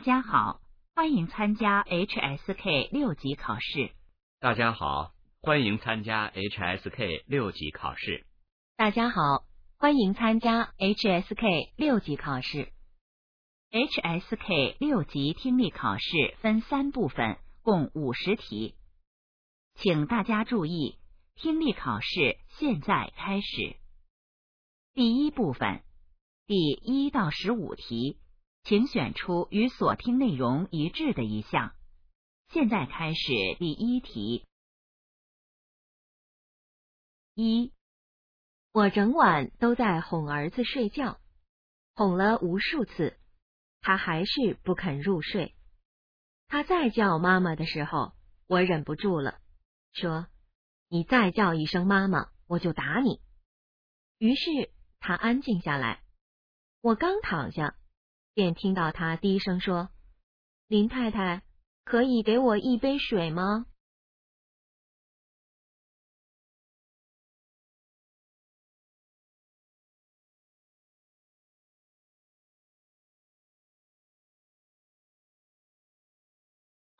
大家好，欢迎参加 HSK 六级考试。大家好，欢迎参加 HSK 六级考试。大家好，欢迎参加 HSK 六级考试。HSK 六级听力考试分三部分，共五十题，请大家注意，听力考试现在开始。第一部分，第一到十五题，请选出与所听内容一致的一项。现在开始第一题。一，我整晚都在哄儿子睡觉，哄了无数次，他还是不肯入睡。他再叫妈妈的时候，我忍不住了，说：“你再叫一声妈妈，我就打你。”于是他安静下来。我刚躺下，便听到他低声说：“林太太，可以给我一杯水吗？”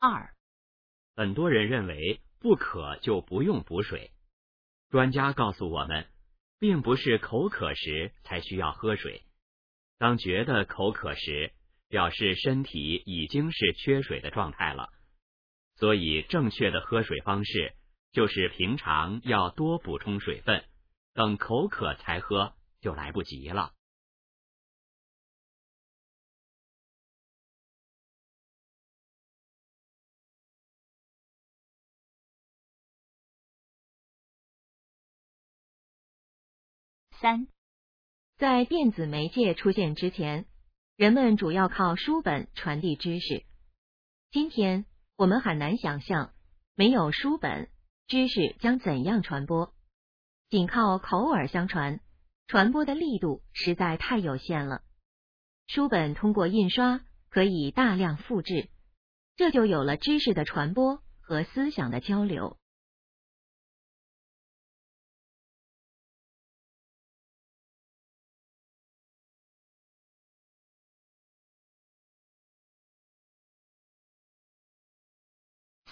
二，很多人认为不渴就不用补水。专家告诉我们，并不是口渴时才需要喝水。当觉得口渴时，表示身体已经是缺水的状态了。所以，正确的喝水方式就是平常要多补充水分，等口渴才喝就来不及了。三，在电子媒介出现之前，人们主要靠书本传递知识。今天我们很难想象，没有书本，知识将怎样传播。仅靠口耳相传，传播的力度实在太有限了。书本通过印刷可以大量复制，这就有了知识的传播和思想的交流。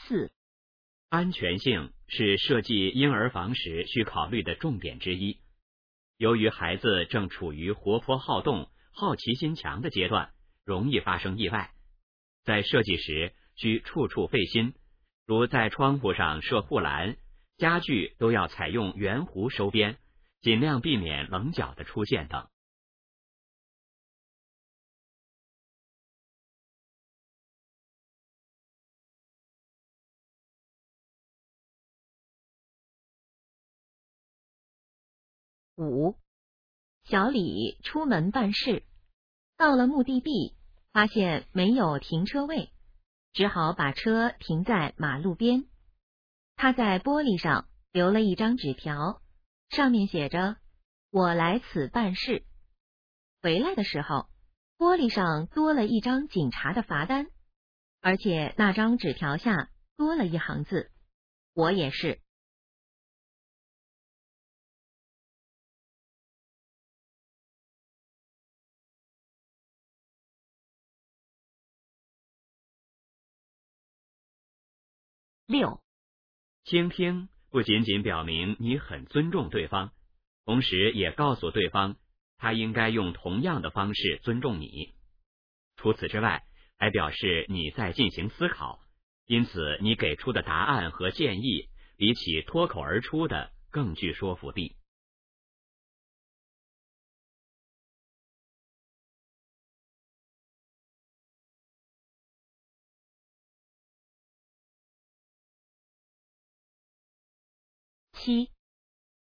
四，安全性是设计婴儿房时需考虑的重点之一。由于孩子正处于活泼好动、好奇心强的阶段，容易发生意外。在设计时需处处费心，如在窗户上设护栏，家具都要采用圆弧收边，尽量避免棱角的出现等。五，小李出门办事，到了目的地，发现没有停车位，只好把车停在马路边。他在玻璃上留了一张纸条，上面写着：“我来此办事。”回来的时候，玻璃上多了一张警察的罚单，而且那张纸条下多了一行字：“我也是。”六，倾听不仅仅表明你很尊重对方，同时也告诉对方他应该用同样的方式尊重你。除此之外，还表示你在进行思考，因此你给出的答案和建议比起脱口而出的更具说服力。一，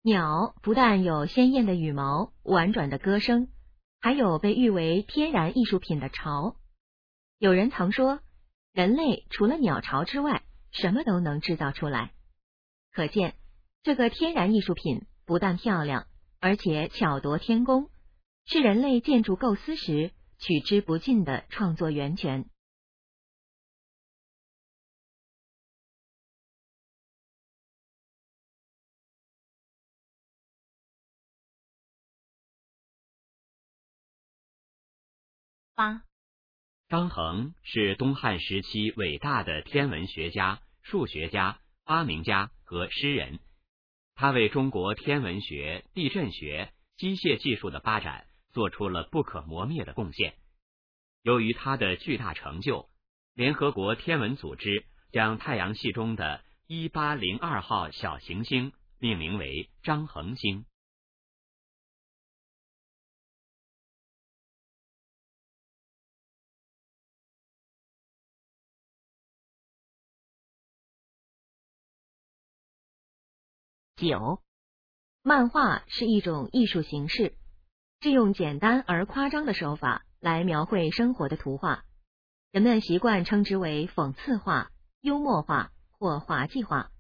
鸟不但有鲜艳的羽毛、婉转的歌声，还有被誉为天然艺术品的巢。有人曾说，人类除了鸟巢之外，什么都能制造出来。可见，这个天然艺术品不但漂亮，而且巧夺天工，是人类建筑构思时取之不尽的创作源泉。张衡是东汉时期伟大的天文学家、数学家、发明家和诗人。他为中国天文学、地震学、机械技术的发展做出了不可磨灭的贡献。由于他的巨大成就，联合国天文组织将太阳系中的一八零二号小行星命名为张衡星。九，漫画是一种艺术形式，是用简单而夸张的手法来描绘生活的图画。人们习惯称之为讽刺画、幽默画或滑稽画。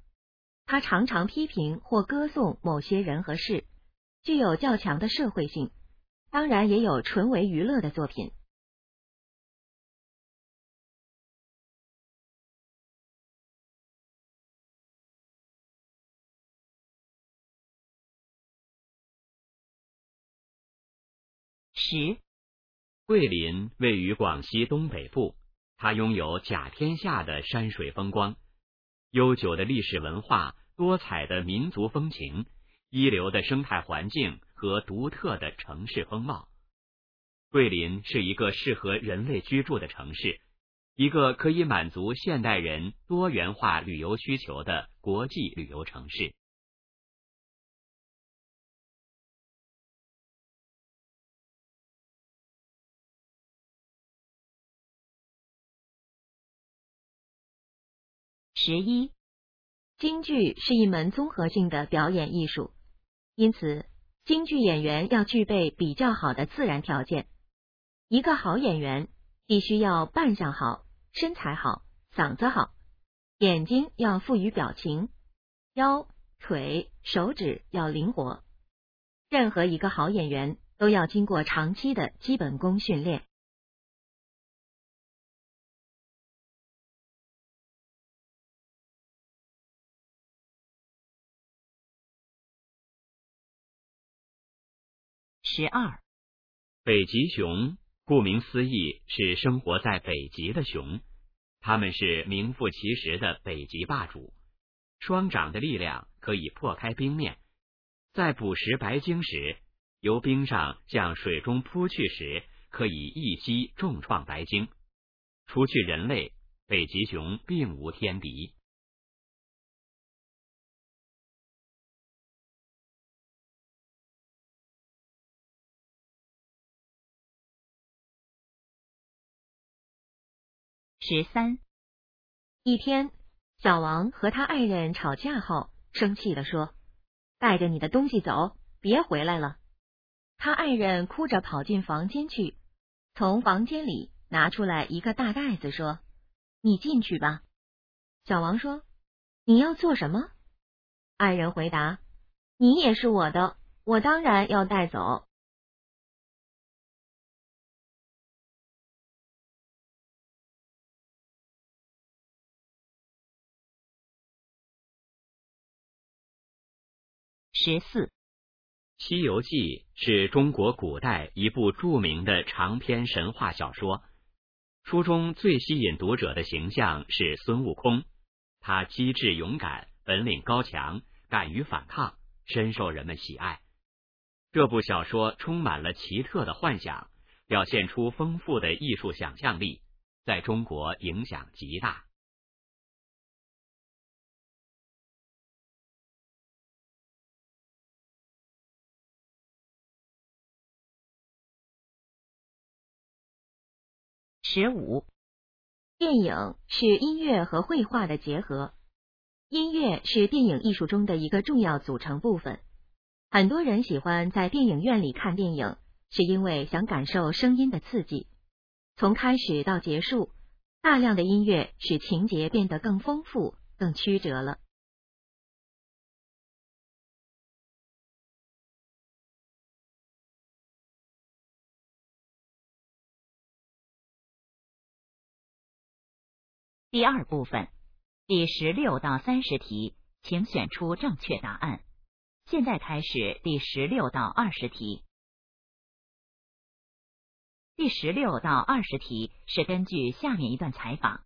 它常常批评或歌颂某些人和事，具有较强的社会性。当然，也有纯为娱乐的作品。十，桂林位于广西东北部，它拥有甲天下的山水风光、悠久的历史文化、多彩的民族风情、一流的生态环境和独特的城市风貌。桂林是一个适合人类居住的城市，一个可以满足现代人多元化旅游需求的国际旅游城市。十一，京剧是一门综合性的表演艺术，因此京剧演员要具备比较好的自然条件。一个好演员必须要扮相好、身材好、嗓子好，眼睛要富于表情，腰、腿、手指要灵活。任何一个好演员都要经过长期的基本功训练。十二，北极熊顾名思义是生活在北极的熊，它们是名副其实的北极霸主。双掌的力量可以破开冰面，在捕食白鲸时，由冰上向水中扑去时，可以一击重创白鲸。除去人类，北极熊并无天敌。十三，一天，小王和他爱人吵架后，生气的说：“带着你的东西走，别回来了。”他爱人哭着跑进房间去，从房间里拿出来一个大袋子，说：“你进去吧。”小王说：“你要做什么？”爱人回答：“你也是我的，我当然要带走。”十四，《西游记》是中国古代一部著名的长篇神话小说。书中最吸引读者的形象是孙悟空，他机智勇敢，本领高强，敢于反抗，深受人们喜爱。这部小说充满了奇特的幻想，表现出丰富的艺术想象力，在中国影响极大。十五，电影是音乐和绘画的结合。音乐是电影艺术中的一个重要组成部分。很多人喜欢在电影院里看电影，是因为想感受声音的刺激。从开始到结束，大量的音乐使情节变得更丰富、更曲折了。第二部分，第十六到三十题，请选出正确答案。现在开始第十六到二十题。第十六到二十题是根据下面一段采访。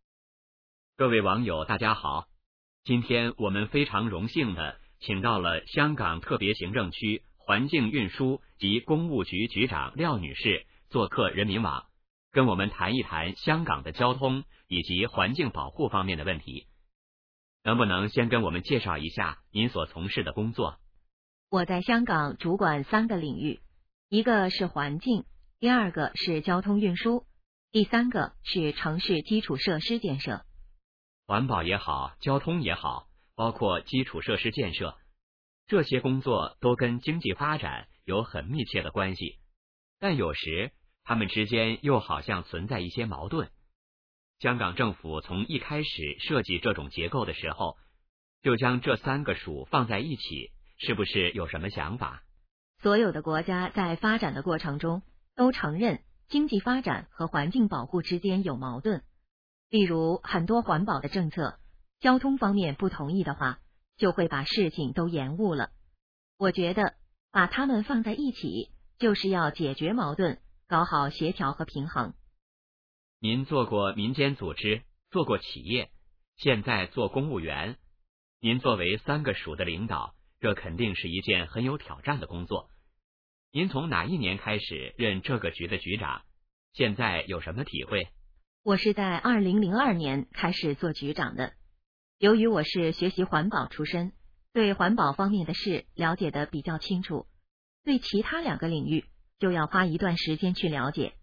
各位网友，大家好，今天我们非常荣幸的请到了香港特别行政区环境运输及公务局局长廖女士做客人民网，跟我们谈一谈香港的交通以及环境保护方面的问题。能不能先跟我们介绍一下您所从事的工作？我在香港主管三个领域，一个是环境，第二个是交通运输，第三个是城市基础设施建设。环保也好，交通也好，包括基础设施建设，这些工作都跟经济发展有很密切的关系。但有时他们之间又好像存在一些矛盾。香港政府从一开始设计这种结构的时候，就将这三个属放在一起，是不是有什么想法？所有的国家在发展的过程中都承认经济发展和环境保护之间有矛盾。例如，很多环保的政策，交通方面不同意的话，就会把事情都延误了。我觉得把它们放在一起，就是要解决矛盾，搞好协调和平衡。您做过民间组织，做过企业，现在做公务员。您作为三个署的领导，这肯定是一件很有挑战的工作。您从哪一年开始任这个局的局长？现在有什么体会？我是在二零零二年开始做局长的。由于我是学习环保出身，对环保方面的事了解的比较清楚，对其他两个领域就要花一段时间去了解。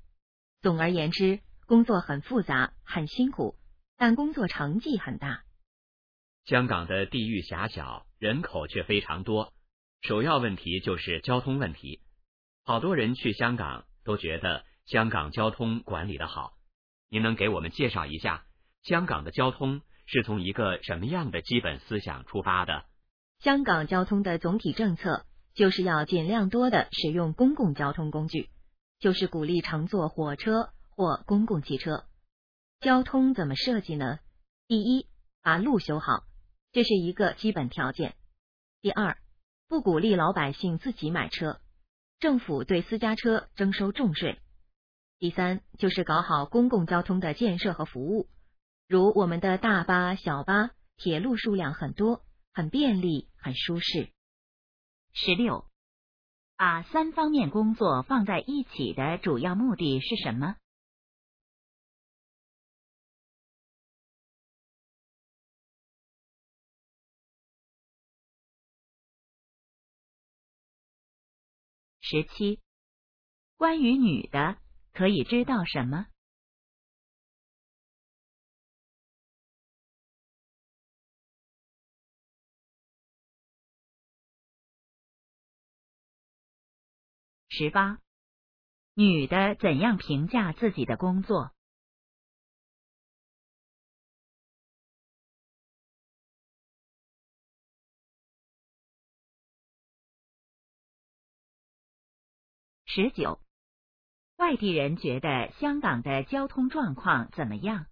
总而言之，工作很复杂，很辛苦，但工作成绩很大。香港的地域狭小，人口却非常多，首要问题就是交通问题。好多人去香港都觉得香港交通管理的好。您能给我们介绍一下香港的交通是从一个什么样的基本思想出发的？香港交通的总体政策就是要尽量多的使用公共交通工具，就是鼓励乘坐火车或公共汽车。交通怎么设计呢？第一，把路修好，这是一个基本条件。第二，不鼓励老百姓自己买车，政府对私家车征收重税。第三就是搞好公共交通的建设和服务，如我们的大巴、小巴、铁路数量很多，很便利，很舒适。十六，把三方面工作放在一起的主要目的是什么？十七，关于女的。可以知道什么？十八，女的怎样评价自己的工作？十九。外地人觉得香港的交通状况怎么样？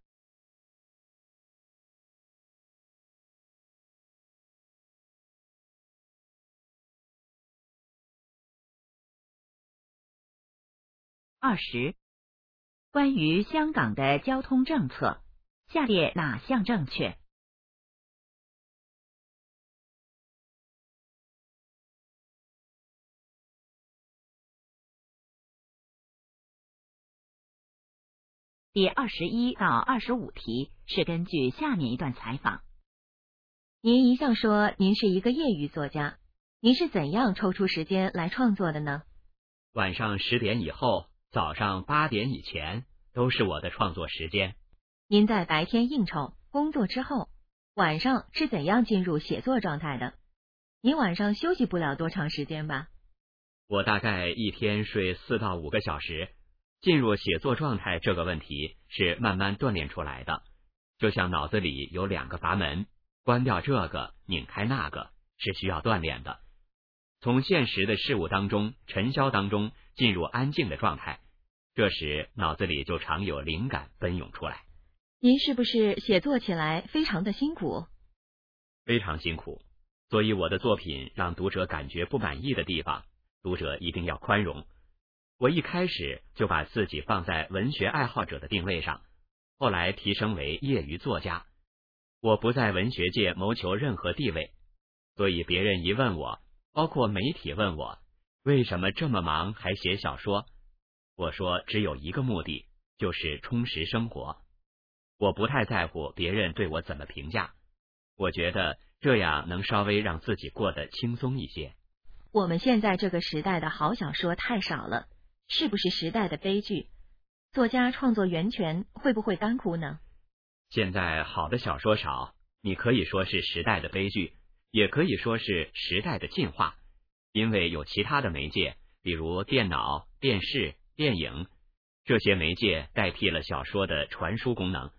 二十，关于香港的交通政策，下列哪项正确？第二十一到二十五题是根据下面一段采访。您一向说您是一个业余作家，您是怎样抽出时间来创作的呢？晚上十点以后，早上八点以前都是我的创作时间。您在白天应酬工作之后，晚上是怎样进入写作状态的？您晚上休息不了多长时间吧？我大概一天睡四到五个小时。进入写作状态这个问题是慢慢锻炼出来的，就像脑子里有两个阀门，关掉这个，拧开那个，是需要锻炼的。从现实的事物当中、尘嚣当中进入安静的状态，这时脑子里就常有灵感奔涌出来。您是不是写作起来非常的辛苦？非常辛苦，所以我的作品让读者感觉不满意的地方，读者一定要宽容。我一开始就把自己放在文学爱好者的定位上，后来提升为业余作家。我不在文学界谋求任何地位，所以别人一问我，包括媒体问我，为什么这么忙还写小说，我说只有一个目的，就是充实生活。我不太在乎别人对我怎么评价，我觉得这样能稍微让自己过得轻松一些。我们现在这个时代的好小说太少了，是不是时代的悲剧？作家创作源泉会不会干枯呢？现在好的小说少，你可以说是时代的悲剧，也可以说是时代的进化，因为有其他的媒介，比如电脑、电视、电影这些媒介代替了小说的传输功能，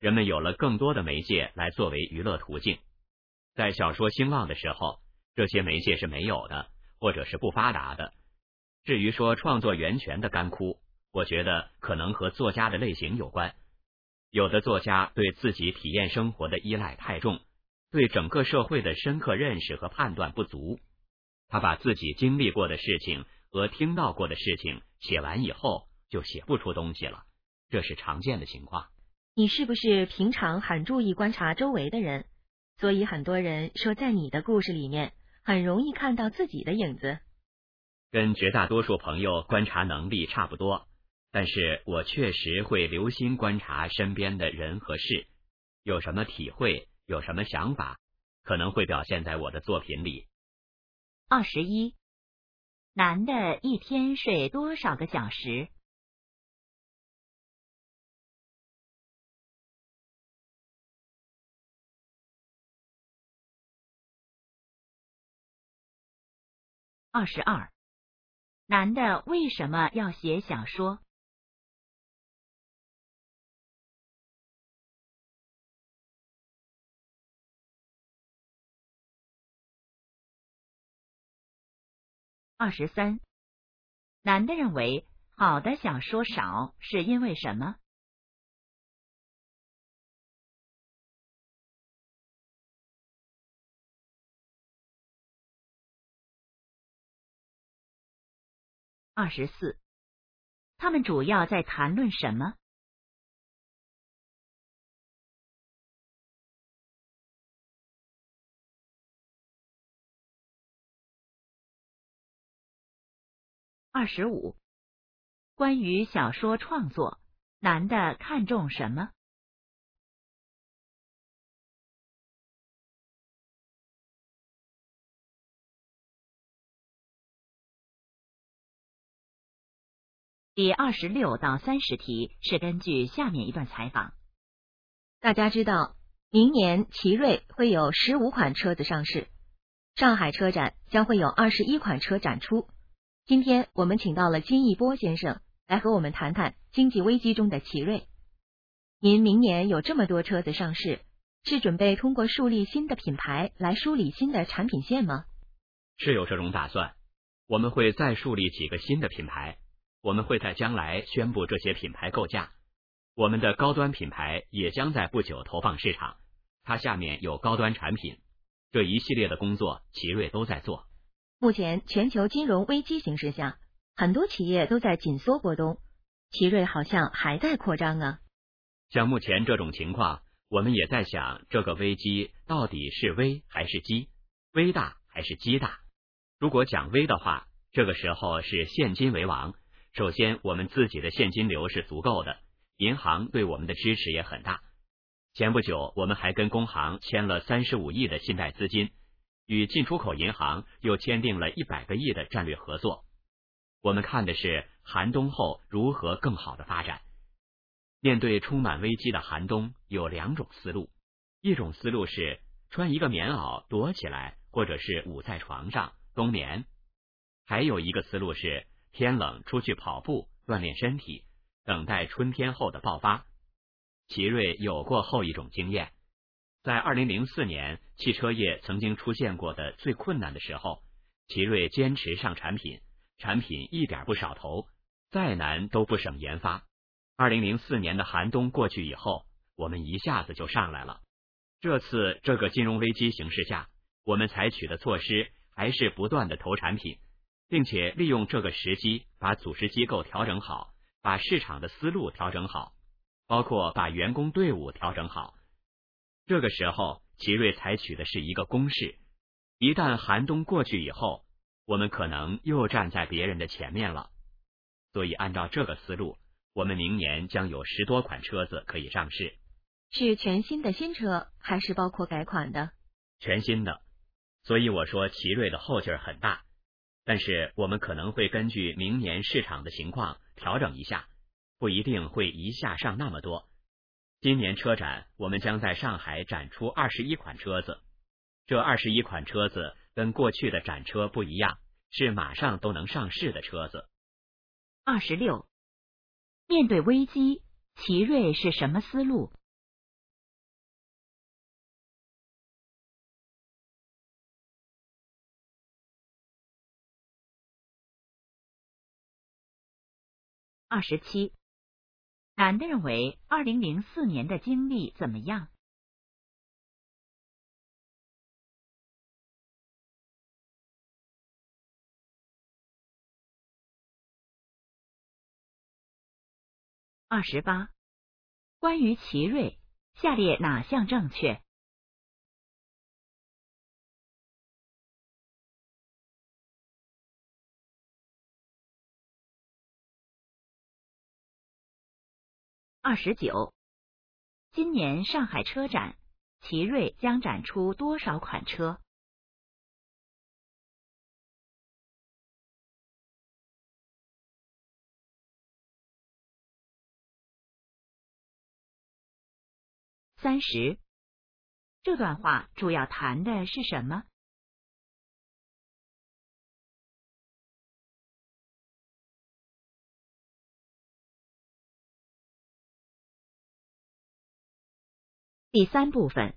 人们有了更多的媒介来作为娱乐途径。在小说兴旺的时候，这些媒介是没有的，或者是不发达的。至于说创作源泉的干枯，我觉得可能和作家的类型有关。有的作家对自己体验生活的依赖太重，对整个社会的深刻认识和判断不足。他把自己经历过的事情和听到过的事情写完以后，就写不出东西了，这是常见的情况。你是不是平常很注意观察周围的人？所以很多人说，在你的故事里面很容易看到自己的影子。跟绝大多数朋友观察能力差不多。但是我确实会留心观察身边的人和事，有什么体会，有什么想法，可能会表现在我的作品里。二十一，男的一天睡多少个小时？二十二，男的为什么要写小说？二十三，男的认为好的小说少是因为什么？二十四，他们主要在谈论什么？二十五，关于小说创作，男的看重什么？第二十六到三十题是根据下面一段采访。大家知道，明年奇瑞会有十五款车子上市，上海车展将会有二十一款车展出。今天我们请到了金一波先生来和我们谈谈经济危机中的奇瑞。您明年有这么多车子上市，是准备通过树立新的品牌来梳理新的产品线吗？是有这种打算。我们会再树立几个新的品牌，我们会在将来宣布这些品牌构架。我们的高端品牌也将在不久投放市场，它下面有高端产品，这一系列的工作，奇瑞都在做。目前全球金融危机形势下，很多企业都在紧缩波动，奇瑞好像还在扩张啊。像目前这种情况，我们也在想，这个危机到底是危还是机？危大还是机大？如果讲危的话，这个时候是现金为王。首先，我们自己的现金流是足够的，银行对我们的支持也很大。前不久，我们还跟工行签了三十五亿的信贷资金。与进出口银行又签订了一百个亿的战略合作。我们看的是寒冬后如何更好的发展。面对充满危机的寒冬，有两种思路：一种思路是穿一个棉袄躲起来，或者是捂在床上冬眠；还有一个思路是天冷出去跑步锻炼身体，等待春天后的爆发。奇瑞有过后一种经验。在二零零四年，汽车业曾经出现过的最困难的时候，奇瑞坚持上产品，产品一点不少投，再难都不省研发。二零零四年的寒冬过去以后，我们一下子就上来了。这次这个金融危机形势下，我们采取的措施还是不断的投产品，并且利用这个时机把组织机构调整好，把市场的思路调整好，包括把员工队伍调整好。这个时候，奇瑞采取的是一个公式：一旦寒冬过去以后，我们可能又站在别人的前面了。所以，按照这个思路，我们明年将有十多款车子可以上市。是全新的新车，还是包括改款的？全新的。所以我说奇瑞的后劲儿很大。但是我们可能会根据明年市场的情况调整一下，不一定会一下上那么多。今年车展，我们将在上海展出二十一款车子。这二十一款车子跟过去的展车不一样，是马上都能上市的车子。二十六，面对危机，奇瑞是什么思路？二十七，男的认为二零零四年的经历怎么样？二十八，关于奇瑞，下列哪项正确？二十九，今年上海车展，奇瑞将展出多少款车？三十，这段话主要谈的是什么？第三部分，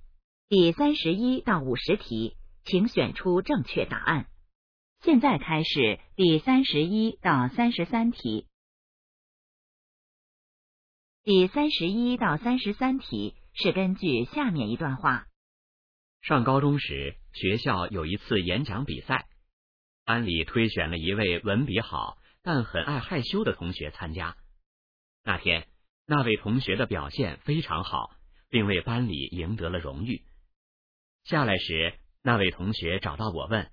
第三十一到五十题，请选出正确答案。现在开始第三十一到三十三题。第三十一到三十三题是根据下面一段话：上高中时，学校有一次演讲比赛，班里推选了一位文笔好但很爱害羞的同学参加。那天，那位同学的表现非常好。并为班里赢得了荣誉。下来时，那位同学找到我问：“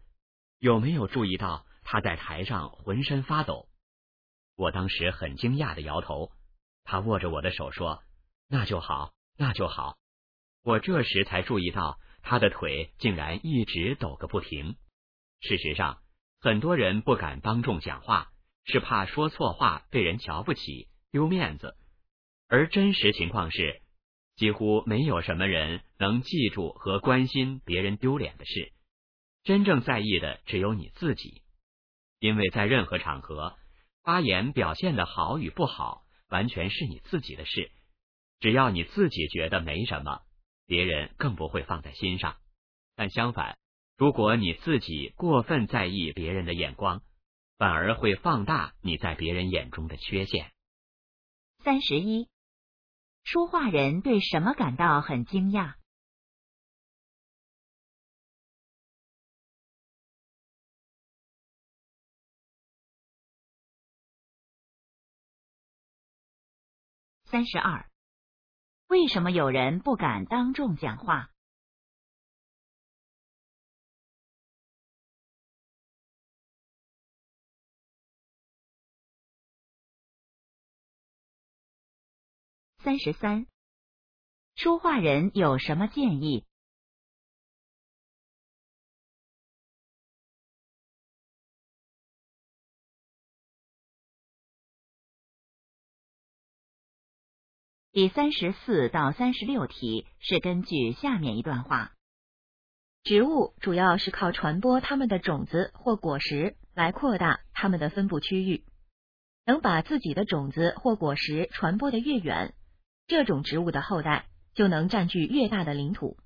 有没有注意到他在台上浑身发抖？”我当时很惊讶的摇头。他握着我的手说：“那就好，那就好。”我这时才注意到他的腿竟然一直抖个不停。事实上，很多人不敢当众讲话，是怕说错话被人瞧不起、丢面子，而真实情况是。几乎没有什么人能记住和关心别人丢脸的事，真正在意的只有你自己。因为在任何场合，发言表现的好与不好，完全是你自己的事。只要你自己觉得没什么，别人更不会放在心上。但相反，如果你自己过分在意别人的眼光，反而会放大你在别人眼中的缺陷。三十一。说话人对什么感到很惊讶？三十二，为什么有人不敢当众讲话？三十三，说话人有什么建议？第三十四到三十六题是根据下面一段话：植物主要是靠传播它们的种子或果实来扩大它们的分布区域，能把自己的种子或果实传播的越远。这种植物的后代就能占据越大的领土，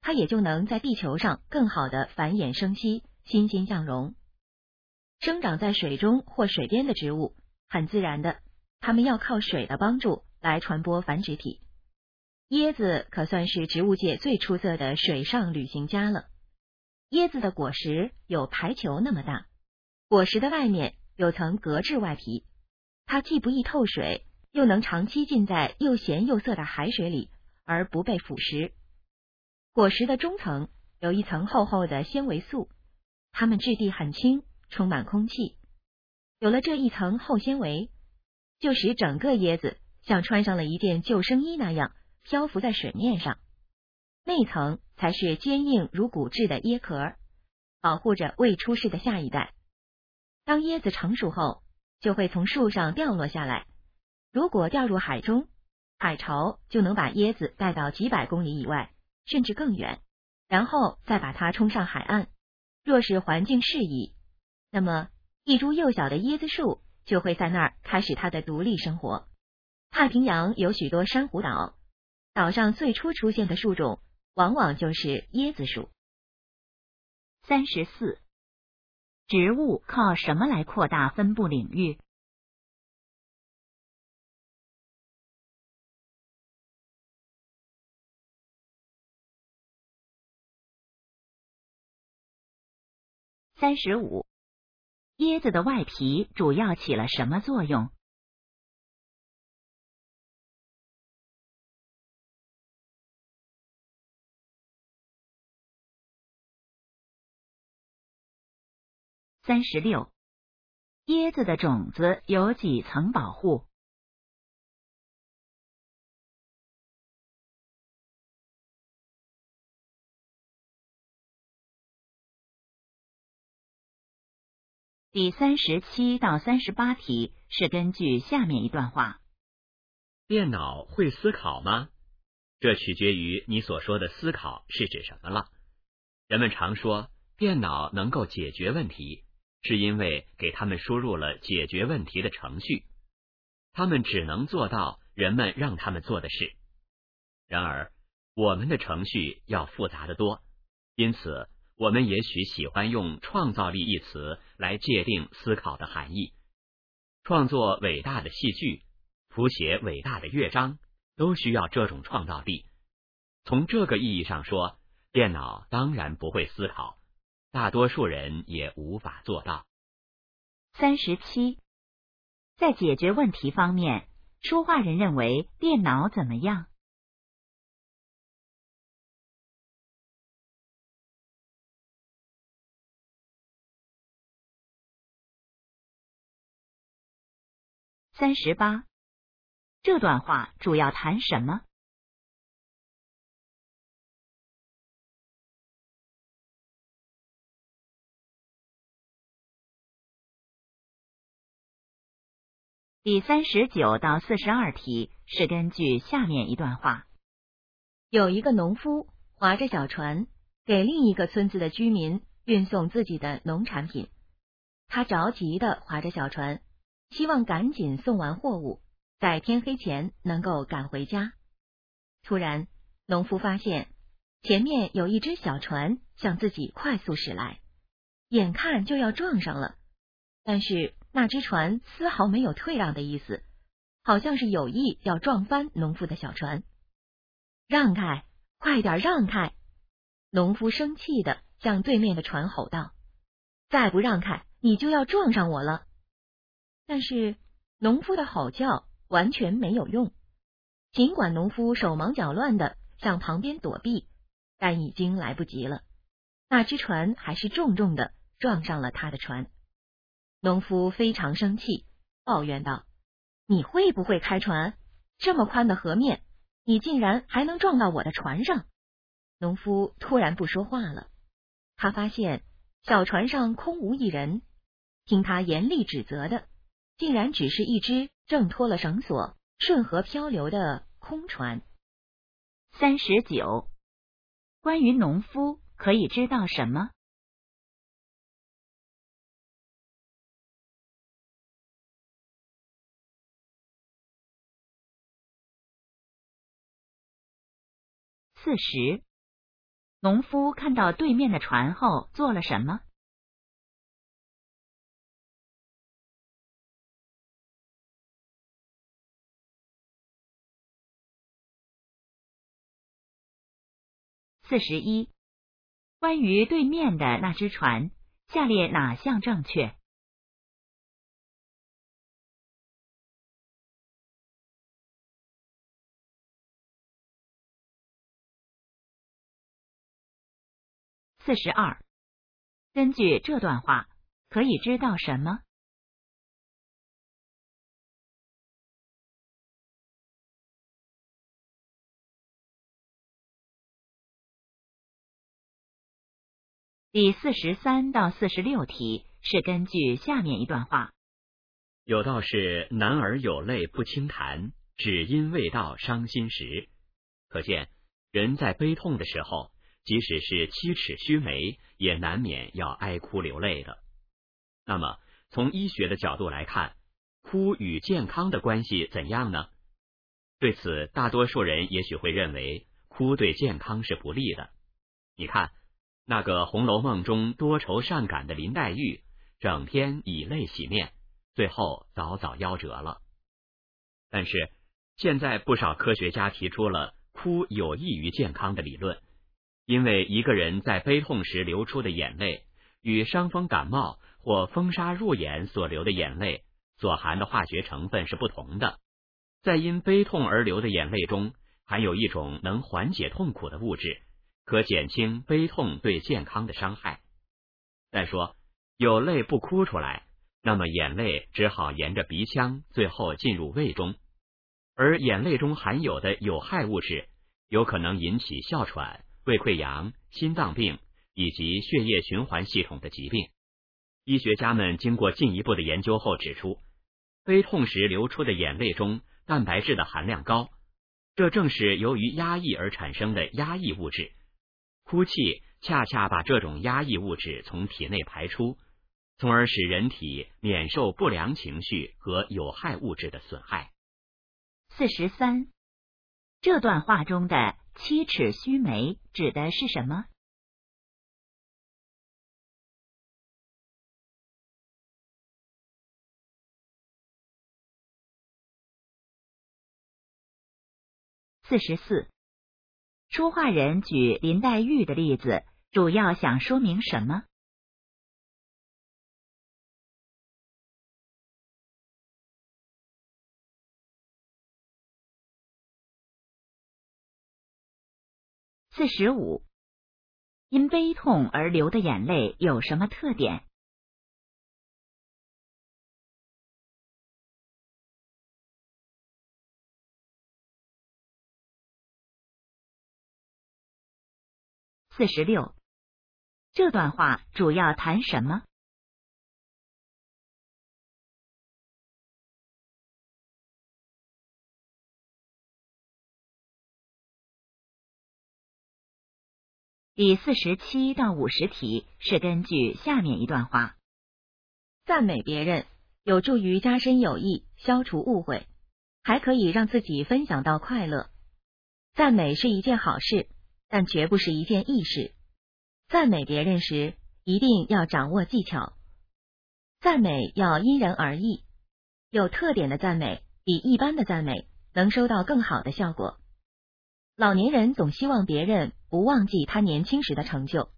它也就能在地球上更好的繁衍生息、欣欣向荣。生长在水中或水边的植物，很自然的，它们要靠水的帮助来传播繁殖体。椰子可算是植物界最出色的水上旅行家了。椰子的果实有排球那么大，果实的外面有层革质外皮，它既不易透水，又能长期浸在又咸又涩的海水里而不被腐蚀。果实的中层有一层厚厚的纤维素，它们质地很轻，充满空气。有了这一层厚纤维，就使整个椰子像穿上了一件救生衣那样漂浮在水面上。内层才是坚硬如骨质的椰壳，保护着未出世的下一代。当椰子成熟后，就会从树上掉落下来。如果掉入海中，海潮就能把椰子带到几百公里以外，甚至更远，然后再把它冲上海岸。若是环境适宜，那么一株幼小的椰子树就会在那儿开始它的独立生活。太平洋有许多珊瑚岛，岛上最初出现的树种往往就是椰子树。三十四。植物靠什么来扩大分布领域？三十五，椰子的外皮主要起了什么作用？三十六，椰子的种子有几层保护？第三十七到三十八题是根据下面一段话：电脑会思考吗？这取决于你所说的思考是指什么了。人们常说电脑能够解决问题。是因为给他们输入了解决问题的程序，他们只能做到人们让他们做的事。然而，我们的程序要复杂的多，因此我们也许喜欢用“创造力”一词来界定思考的含义。创作伟大的戏剧，谱写伟大的乐章，都需要这种创造力。从这个意义上说，电脑当然不会思考。大多数人也无法做到。三十七，在解决问题方面，说话人认为电脑怎么样？三十八，这段话主要谈什么？第三十九到四十二题是根据下面一段话：有一个农夫划着小船，给另一个村子的居民运送自己的农产品。他着急的划着小船，希望赶紧送完货物，在天黑前能够赶回家。突然，农夫发现前面有一只小船向自己快速驶来，眼看就要撞上了，但是。那只船丝毫没有退让的意思，好像是有意要撞翻农夫的小船。让开，快点让开！农夫生气的向对面的船吼道：“再不让开，你就要撞上我了！”但是农夫的吼叫完全没有用。尽管农夫手忙脚乱的向旁边躲避，但已经来不及了。那只船还是重重的撞上了他的船。农夫非常生气，抱怨道：“你会不会开船？这么宽的河面，你竟然还能撞到我的船上！”农夫突然不说话了。他发现小船上空无一人，听他严厉指责的，竟然只是一只挣脱了绳索、顺河漂流的空船。三十九，关于农夫可以知道什么？四十，农夫看到对面的船后做了什么？四十一。关于对面的那只船下列哪项正确？四十二。根据这段话可以知道什么？第四十三到四十六题是根据下面一段话。有道是：“男儿有泪不轻弹，只因未到伤心时。”可见，人在悲痛的时候，即使是七尺须眉，也难免要哀哭流泪的。那么，从医学的角度来看，哭与健康的关系怎样呢？对此，大多数人也许会认为，哭对健康是不利的。你看。那个《红楼梦》中多愁善感的林黛玉，整天以泪洗面，最后早早夭折了。但是现在不少科学家提出了哭有益于健康的理论，因为一个人在悲痛时流出的眼泪，与伤风感冒或风沙入眼所流的眼泪所含的化学成分是不同的。在因悲痛而流的眼泪中，含有一种能缓解痛苦的物质。可减轻悲痛对健康的伤害。再说，有泪不哭出来，那么眼泪只好沿着鼻腔，最后进入胃中，而眼泪中含有的有害物质，有可能引起哮喘、胃溃疡、心脏病以及血液循环系统的疾病。医学家们经过进一步的研究后指出，悲痛时流出的眼泪中蛋白质的含量高，这正是由于压抑而产生的压抑物质。哭泣恰恰把这种压抑物质从体内排出，从而使人体免受不良情绪和有害物质的损害。四十三，这段话中的“七尺须眉”指的是什么？四十四。说话人举林黛玉的例子，主要想说明什么？四十五，因悲痛而流的眼泪有什么特点？四十六，这段话主要谈什么？第四十七到五十题是根据下面一段话：赞美别人有助于加深友谊，消除误会，还可以让自己分享到快乐。赞美是一件好事。但绝不是一件易事。赞美别人时，一定要掌握技巧。赞美要因人而异，有特点的赞美比一般的赞美能收到更好的效果。老年人总希望别人不忘记他年轻时的成就，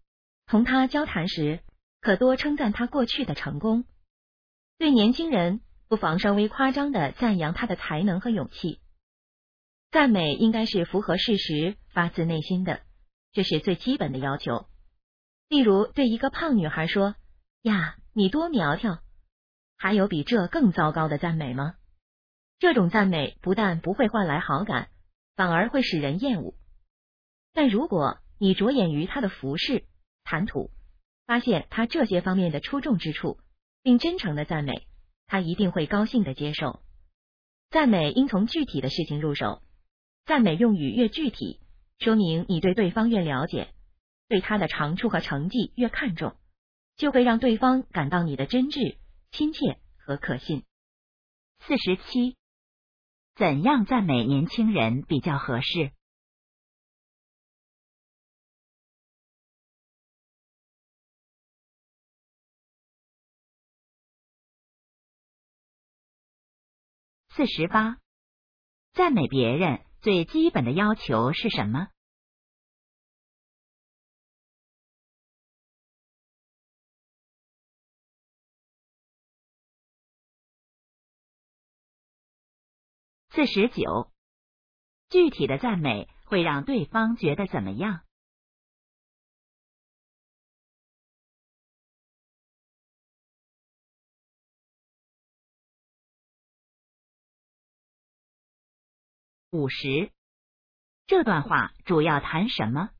同他交谈时可多称赞他过去的成功。对年轻人，不妨稍微夸张的赞扬他的才能和勇气。赞美应该是符合事实、发自内心的，这是最基本的要求。例如，对一个胖女孩说：“呀，你多苗条！”还有比这更糟糕的赞美吗？这种赞美不但不会换来好感，反而会使人厌恶。但如果你着眼于她的服饰、谈吐，发现她这些方面的出众之处，并真诚的赞美，她一定会高兴的接受。赞美应从具体的事情入手。赞美用语越具体，说明你对对方越了解，对他的长处和成绩越看重，就会让对方感到你的真挚、亲切和可信。四十七，怎样赞美年轻人比较合适？四十八，赞美别人。最基本的要求是什么？四十九，具体的赞美会让对方觉得怎么样？五十。这段话主要谈什么？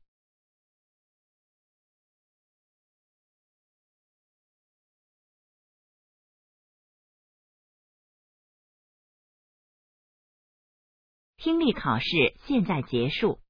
听力考试现在结束。